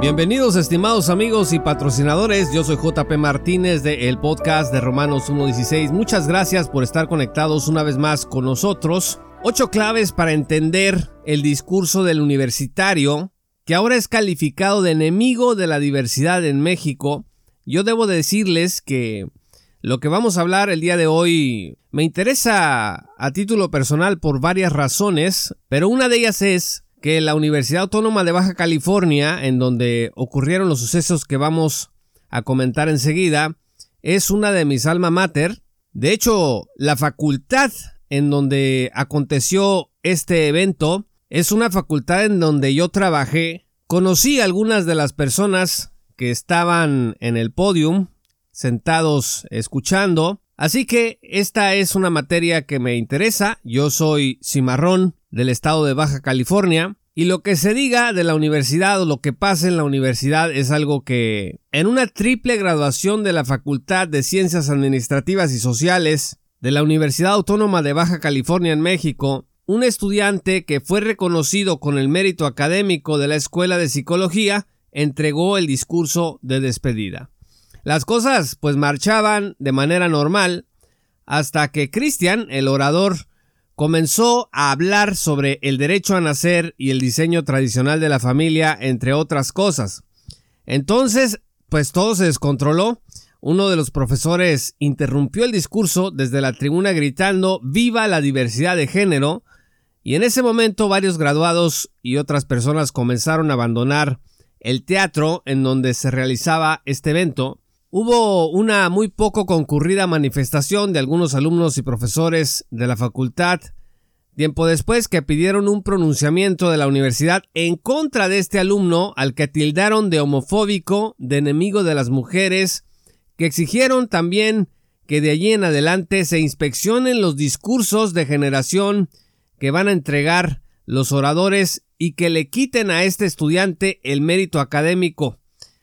Bienvenidos estimados amigos y patrocinadores, yo soy JP Martínez de el podcast de Romanos 1.16. Muchas gracias por estar conectados una vez más con nosotros. Ocho claves para entender el discurso del universitario, que ahora es calificado de enemigo de la diversidad en México. Yo debo decirles que lo que vamos a hablar el día de hoy me interesa a título personal por varias razones, pero una de ellas es que la Universidad Autónoma de Baja California, en donde ocurrieron los sucesos que vamos a comentar enseguida, es una de mis alma mater. De hecho, la facultad en donde aconteció este evento es una facultad en donde yo trabajé. Conocí a algunas de las personas que estaban en el podium, sentados escuchando. Así que esta es una materia que me interesa. Yo soy cimarrón del estado de Baja California. Y lo que se diga de la universidad o lo que pase en la universidad es algo que en una triple graduación de la Facultad de Ciencias Administrativas y Sociales de la Universidad Autónoma de Baja California en México, un estudiante que fue reconocido con el mérito académico de la Escuela de Psicología entregó el discurso de despedida. Las cosas pues marchaban de manera normal hasta que Cristian, el orador, comenzó a hablar sobre el derecho a nacer y el diseño tradicional de la familia, entre otras cosas. Entonces, pues todo se descontroló. Uno de los profesores interrumpió el discurso desde la tribuna gritando Viva la diversidad de género, y en ese momento varios graduados y otras personas comenzaron a abandonar el teatro en donde se realizaba este evento. Hubo una muy poco concurrida manifestación de algunos alumnos y profesores de la facultad tiempo después que pidieron un pronunciamiento de la universidad en contra de este alumno al que tildaron de homofóbico, de enemigo de las mujeres, que exigieron también que de allí en adelante se inspeccionen los discursos de generación que van a entregar los oradores y que le quiten a este estudiante el mérito académico.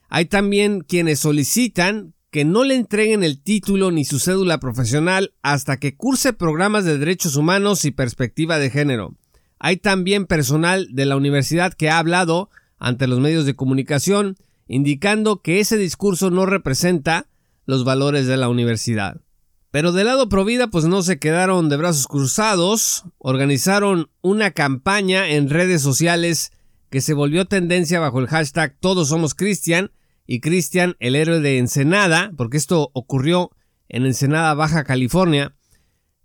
Hay también quienes solicitan que no le entreguen el título ni su cédula profesional hasta que curse programas de derechos humanos y perspectiva de género. Hay también personal de la universidad que ha hablado ante los medios de comunicación indicando que ese discurso no representa los valores de la universidad. Pero del lado Provida pues no se quedaron de brazos cruzados, organizaron una campaña en redes sociales que se volvió tendencia bajo el hashtag Todos somos Cristian y Cristian, el héroe de Ensenada, porque esto ocurrió en Ensenada, Baja California,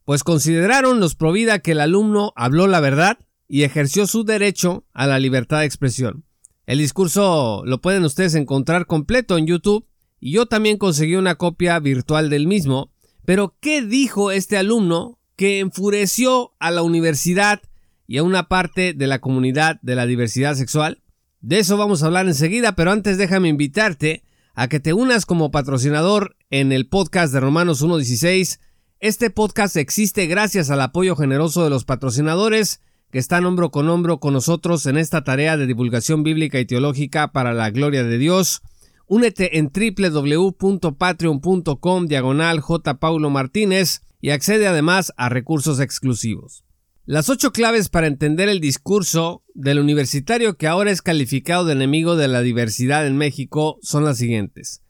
pues consideraron los Provida que el alumno habló la verdad y ejerció su derecho a la libertad de expresión. El discurso lo pueden ustedes encontrar completo en YouTube y yo también conseguí una copia virtual del mismo, pero ¿qué dijo este alumno que enfureció a la universidad y a una parte de la comunidad de la diversidad sexual? De eso vamos a hablar enseguida, pero antes déjame invitarte a que te unas como patrocinador en el podcast de Romanos 1.16. Este podcast existe gracias al apoyo generoso de los patrocinadores que están hombro con hombro con nosotros en esta tarea de divulgación bíblica y teológica para la gloria de Dios. Únete en www.patreon.com diagonal J. Paulo Martínez y accede además a recursos exclusivos. Las ocho claves para entender el discurso del universitario que ahora es calificado de enemigo de la diversidad en México son las siguientes.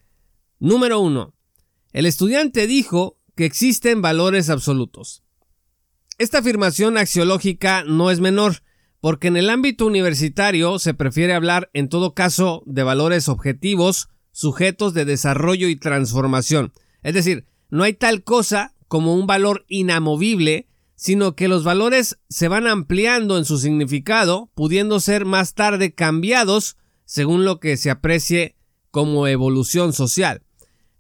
Número uno. El estudiante dijo que existen valores absolutos. Esta afirmación axiológica no es menor, porque en el ámbito universitario se prefiere hablar en todo caso de valores objetivos, sujetos de desarrollo y transformación. Es decir, no hay tal cosa como un valor inamovible sino que los valores se van ampliando en su significado, pudiendo ser más tarde cambiados según lo que se aprecie como evolución social.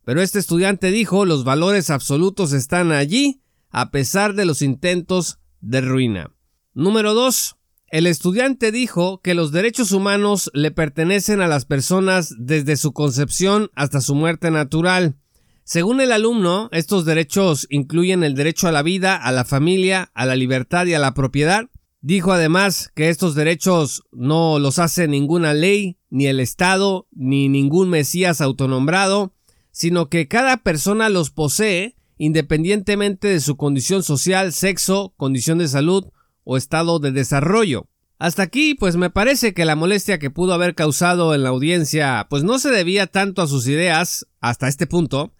Pero este estudiante dijo los valores absolutos están allí a pesar de los intentos de ruina. Número 2. El estudiante dijo que los derechos humanos le pertenecen a las personas desde su concepción hasta su muerte natural. Según el alumno, estos derechos incluyen el derecho a la vida, a la familia, a la libertad y a la propiedad. Dijo además que estos derechos no los hace ninguna ley, ni el Estado, ni ningún Mesías autonombrado, sino que cada persona los posee independientemente de su condición social, sexo, condición de salud o estado de desarrollo. Hasta aquí, pues me parece que la molestia que pudo haber causado en la audiencia, pues no se debía tanto a sus ideas, hasta este punto,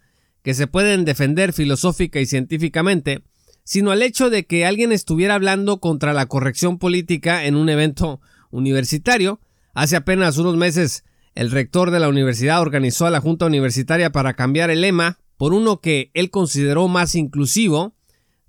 que se pueden defender filosófica y científicamente, sino al hecho de que alguien estuviera hablando contra la corrección política en un evento universitario. Hace apenas unos meses, el rector de la universidad organizó a la Junta Universitaria para cambiar el lema por uno que él consideró más inclusivo.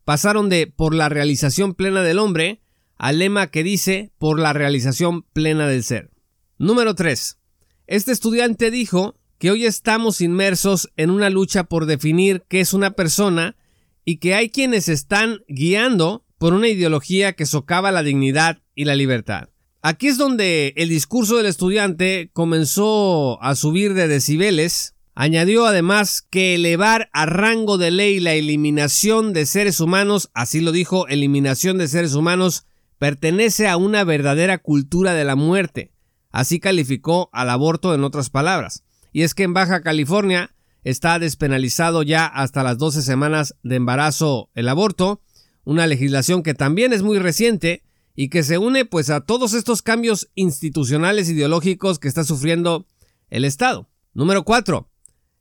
Pasaron de por la realización plena del hombre al lema que dice por la realización plena del ser. Número 3. Este estudiante dijo que hoy estamos inmersos en una lucha por definir qué es una persona y que hay quienes están guiando por una ideología que socava la dignidad y la libertad. Aquí es donde el discurso del estudiante comenzó a subir de decibeles. Añadió además que elevar a rango de ley la eliminación de seres humanos, así lo dijo, eliminación de seres humanos, pertenece a una verdadera cultura de la muerte. Así calificó al aborto en otras palabras. Y es que en Baja California está despenalizado ya hasta las 12 semanas de embarazo el aborto, una legislación que también es muy reciente y que se une pues a todos estos cambios institucionales ideológicos que está sufriendo el Estado. Número 4.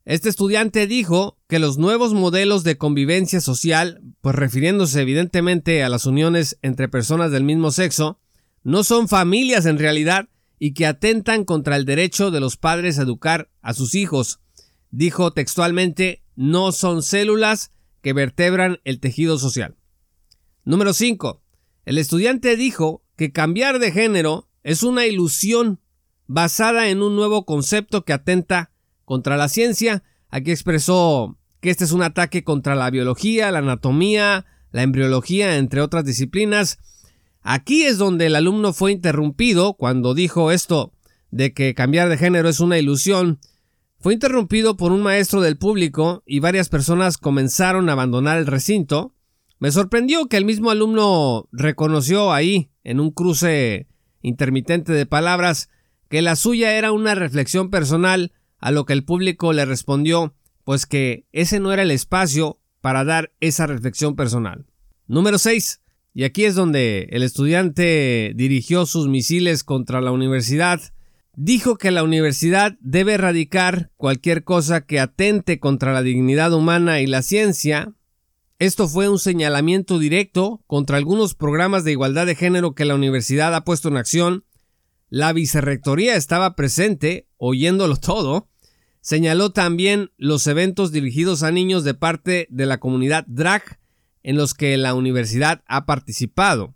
Este estudiante dijo que los nuevos modelos de convivencia social, pues refiriéndose evidentemente a las uniones entre personas del mismo sexo, no son familias en realidad y que atentan contra el derecho de los padres a educar a sus hijos. Dijo textualmente, no son células que vertebran el tejido social. Número 5. El estudiante dijo que cambiar de género es una ilusión basada en un nuevo concepto que atenta contra la ciencia. Aquí expresó que este es un ataque contra la biología, la anatomía, la embriología, entre otras disciplinas. Aquí es donde el alumno fue interrumpido cuando dijo esto de que cambiar de género es una ilusión. Fue interrumpido por un maestro del público y varias personas comenzaron a abandonar el recinto. Me sorprendió que el mismo alumno reconoció ahí, en un cruce intermitente de palabras, que la suya era una reflexión personal a lo que el público le respondió, pues que ese no era el espacio para dar esa reflexión personal. Número 6. Y aquí es donde el estudiante dirigió sus misiles contra la universidad. Dijo que la universidad debe erradicar cualquier cosa que atente contra la dignidad humana y la ciencia. Esto fue un señalamiento directo contra algunos programas de igualdad de género que la universidad ha puesto en acción. La vicerrectoría estaba presente, oyéndolo todo, Señaló también los eventos dirigidos a niños de parte de la comunidad drag en los que la universidad ha participado.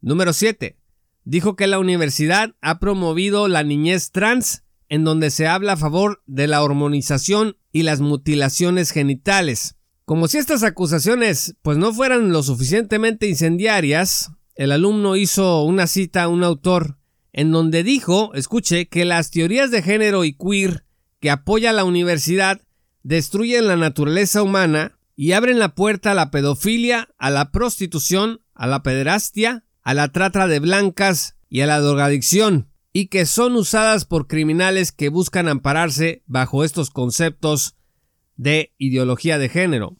Número 7. Dijo que la universidad ha promovido la niñez trans en donde se habla a favor de la hormonización y las mutilaciones genitales. Como si estas acusaciones pues no fueran lo suficientemente incendiarias, el alumno hizo una cita a un autor en donde dijo, escuche, que las teorías de género y queer que apoya la universidad destruyen la naturaleza humana y abren la puerta a la pedofilia, a la prostitución, a la pederastia, a la trata de blancas y a la drogadicción, y que son usadas por criminales que buscan ampararse bajo estos conceptos de ideología de género.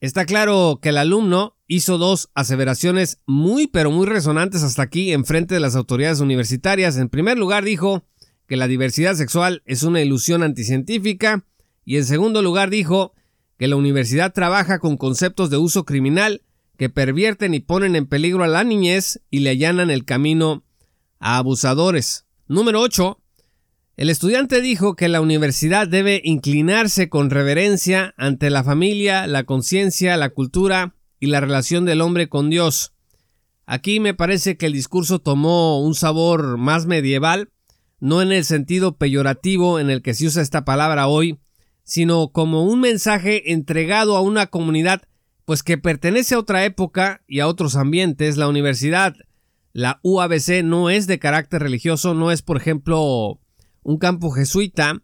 Está claro que el alumno hizo dos aseveraciones muy pero muy resonantes hasta aquí en frente de las autoridades universitarias. En primer lugar dijo que la diversidad sexual es una ilusión anticientífica y en segundo lugar dijo que la universidad trabaja con conceptos de uso criminal que pervierten y ponen en peligro a la niñez y le allanan el camino a abusadores. Número 8. El estudiante dijo que la universidad debe inclinarse con reverencia ante la familia, la conciencia, la cultura y la relación del hombre con Dios. Aquí me parece que el discurso tomó un sabor más medieval no en el sentido peyorativo en el que se usa esta palabra hoy, sino como un mensaje entregado a una comunidad pues que pertenece a otra época y a otros ambientes. La universidad, la UABC, no es de carácter religioso, no es, por ejemplo, un campo jesuita,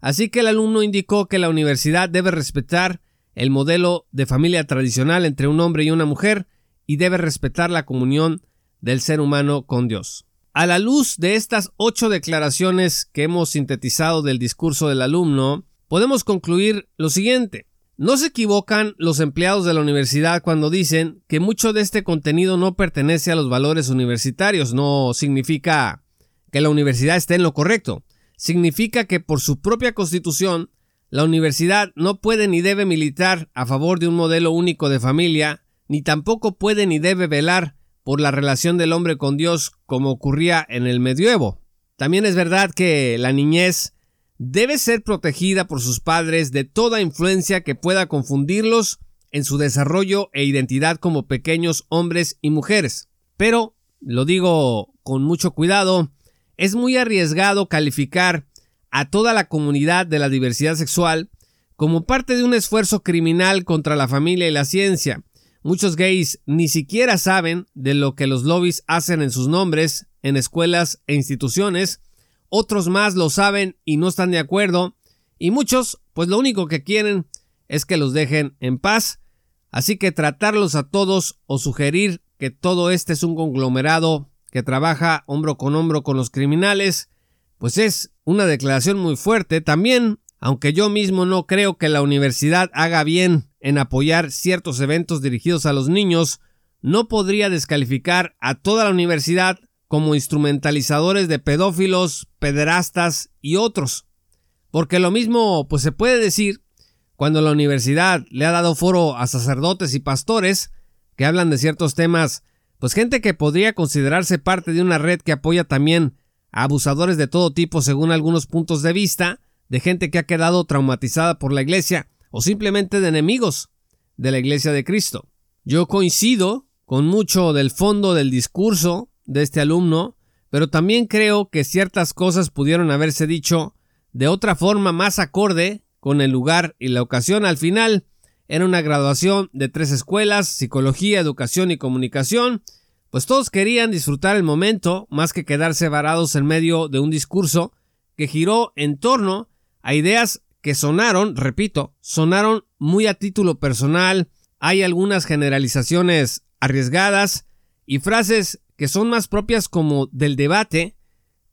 así que el alumno indicó que la universidad debe respetar el modelo de familia tradicional entre un hombre y una mujer y debe respetar la comunión del ser humano con Dios. A la luz de estas ocho declaraciones que hemos sintetizado del discurso del alumno, podemos concluir lo siguiente. No se equivocan los empleados de la universidad cuando dicen que mucho de este contenido no pertenece a los valores universitarios, no significa que la universidad esté en lo correcto, significa que por su propia constitución la universidad no puede ni debe militar a favor de un modelo único de familia, ni tampoco puede ni debe velar por la relación del hombre con Dios como ocurría en el medioevo. También es verdad que la niñez debe ser protegida por sus padres de toda influencia que pueda confundirlos en su desarrollo e identidad como pequeños hombres y mujeres. Pero, lo digo con mucho cuidado, es muy arriesgado calificar a toda la comunidad de la diversidad sexual como parte de un esfuerzo criminal contra la familia y la ciencia. Muchos gays ni siquiera saben de lo que los lobbies hacen en sus nombres, en escuelas e instituciones, otros más lo saben y no están de acuerdo, y muchos, pues lo único que quieren es que los dejen en paz, así que tratarlos a todos o sugerir que todo este es un conglomerado que trabaja hombro con hombro con los criminales, pues es una declaración muy fuerte. También, aunque yo mismo no creo que la universidad haga bien en apoyar ciertos eventos dirigidos a los niños, no podría descalificar a toda la universidad como instrumentalizadores de pedófilos, pederastas y otros. Porque lo mismo pues se puede decir cuando la universidad le ha dado foro a sacerdotes y pastores que hablan de ciertos temas, pues gente que podría considerarse parte de una red que apoya también a abusadores de todo tipo según algunos puntos de vista, de gente que ha quedado traumatizada por la iglesia o simplemente de enemigos de la iglesia de Cristo. Yo coincido con mucho del fondo del discurso de este alumno, pero también creo que ciertas cosas pudieron haberse dicho de otra forma más acorde con el lugar y la ocasión. Al final era una graduación de tres escuelas, psicología, educación y comunicación, pues todos querían disfrutar el momento más que quedarse varados en medio de un discurso que giró en torno a ideas que sonaron, repito, sonaron muy a título personal, hay algunas generalizaciones arriesgadas y frases que son más propias como del debate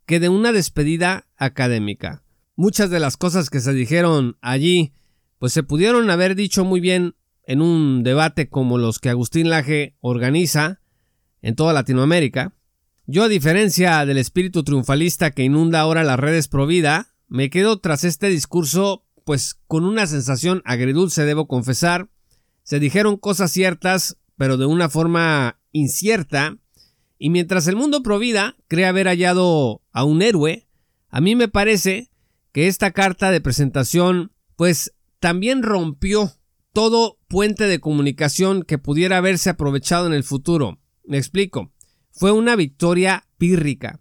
que de una despedida académica. Muchas de las cosas que se dijeron allí, pues se pudieron haber dicho muy bien en un debate como los que Agustín Laje organiza en toda Latinoamérica. Yo, a diferencia del espíritu triunfalista que inunda ahora las redes pro vida, me quedo tras este discurso, pues con una sensación agridulce, debo confesar. Se dijeron cosas ciertas, pero de una forma incierta, y mientras el mundo provida cree haber hallado a un héroe, a mí me parece que esta carta de presentación pues también rompió todo puente de comunicación que pudiera haberse aprovechado en el futuro. Me explico. Fue una victoria pírrica.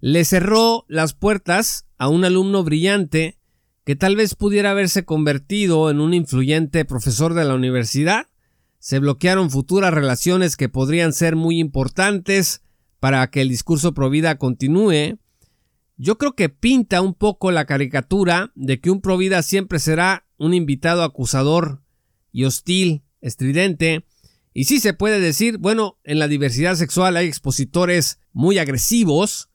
Le cerró las puertas a un alumno brillante que tal vez pudiera haberse convertido en un influyente profesor de la universidad se bloquearon futuras relaciones que podrían ser muy importantes para que el discurso provida continúe. Yo creo que pinta un poco la caricatura de que un provida siempre será un invitado acusador y hostil, estridente, y sí se puede decir, bueno, en la diversidad sexual hay expositores muy agresivos,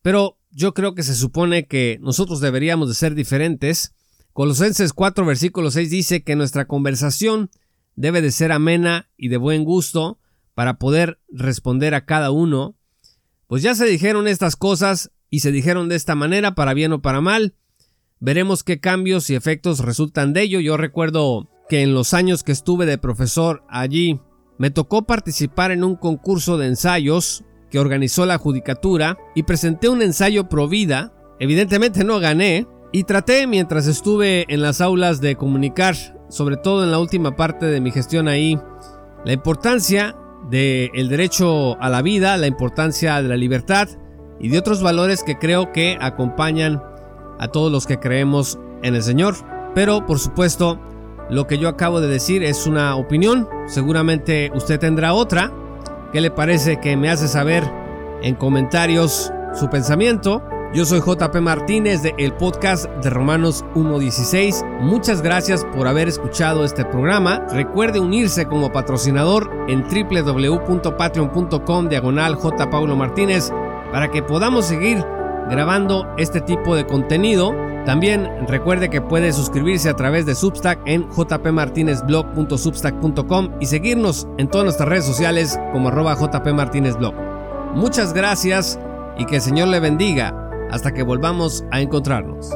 pero yo creo que se supone que nosotros deberíamos de ser diferentes. Colosenses 4 versículo 6 dice que nuestra conversación debe de ser amena y de buen gusto para poder responder a cada uno. Pues ya se dijeron estas cosas y se dijeron de esta manera, para bien o para mal. Veremos qué cambios y efectos resultan de ello. Yo recuerdo que en los años que estuve de profesor allí, me tocó participar en un concurso de ensayos que organizó la judicatura y presenté un ensayo pro vida. Evidentemente no gané y traté mientras estuve en las aulas de comunicar sobre todo en la última parte de mi gestión ahí, la importancia del derecho a la vida, la importancia de la libertad y de otros valores que creo que acompañan a todos los que creemos en el Señor. Pero por supuesto, lo que yo acabo de decir es una opinión, seguramente usted tendrá otra. ¿Qué le parece que me hace saber en comentarios su pensamiento? Yo soy JP Martínez de el podcast de Romanos 1.16. Muchas gracias por haber escuchado este programa. Recuerde unirse como patrocinador en www.patreon.com diagonal Martínez para que podamos seguir grabando este tipo de contenido. También recuerde que puede suscribirse a través de Substack en jpmartinezblog.substack.com y seguirnos en todas nuestras redes sociales como arroba jpmartinezblog. Muchas gracias y que el Señor le bendiga hasta que volvamos a encontrarnos.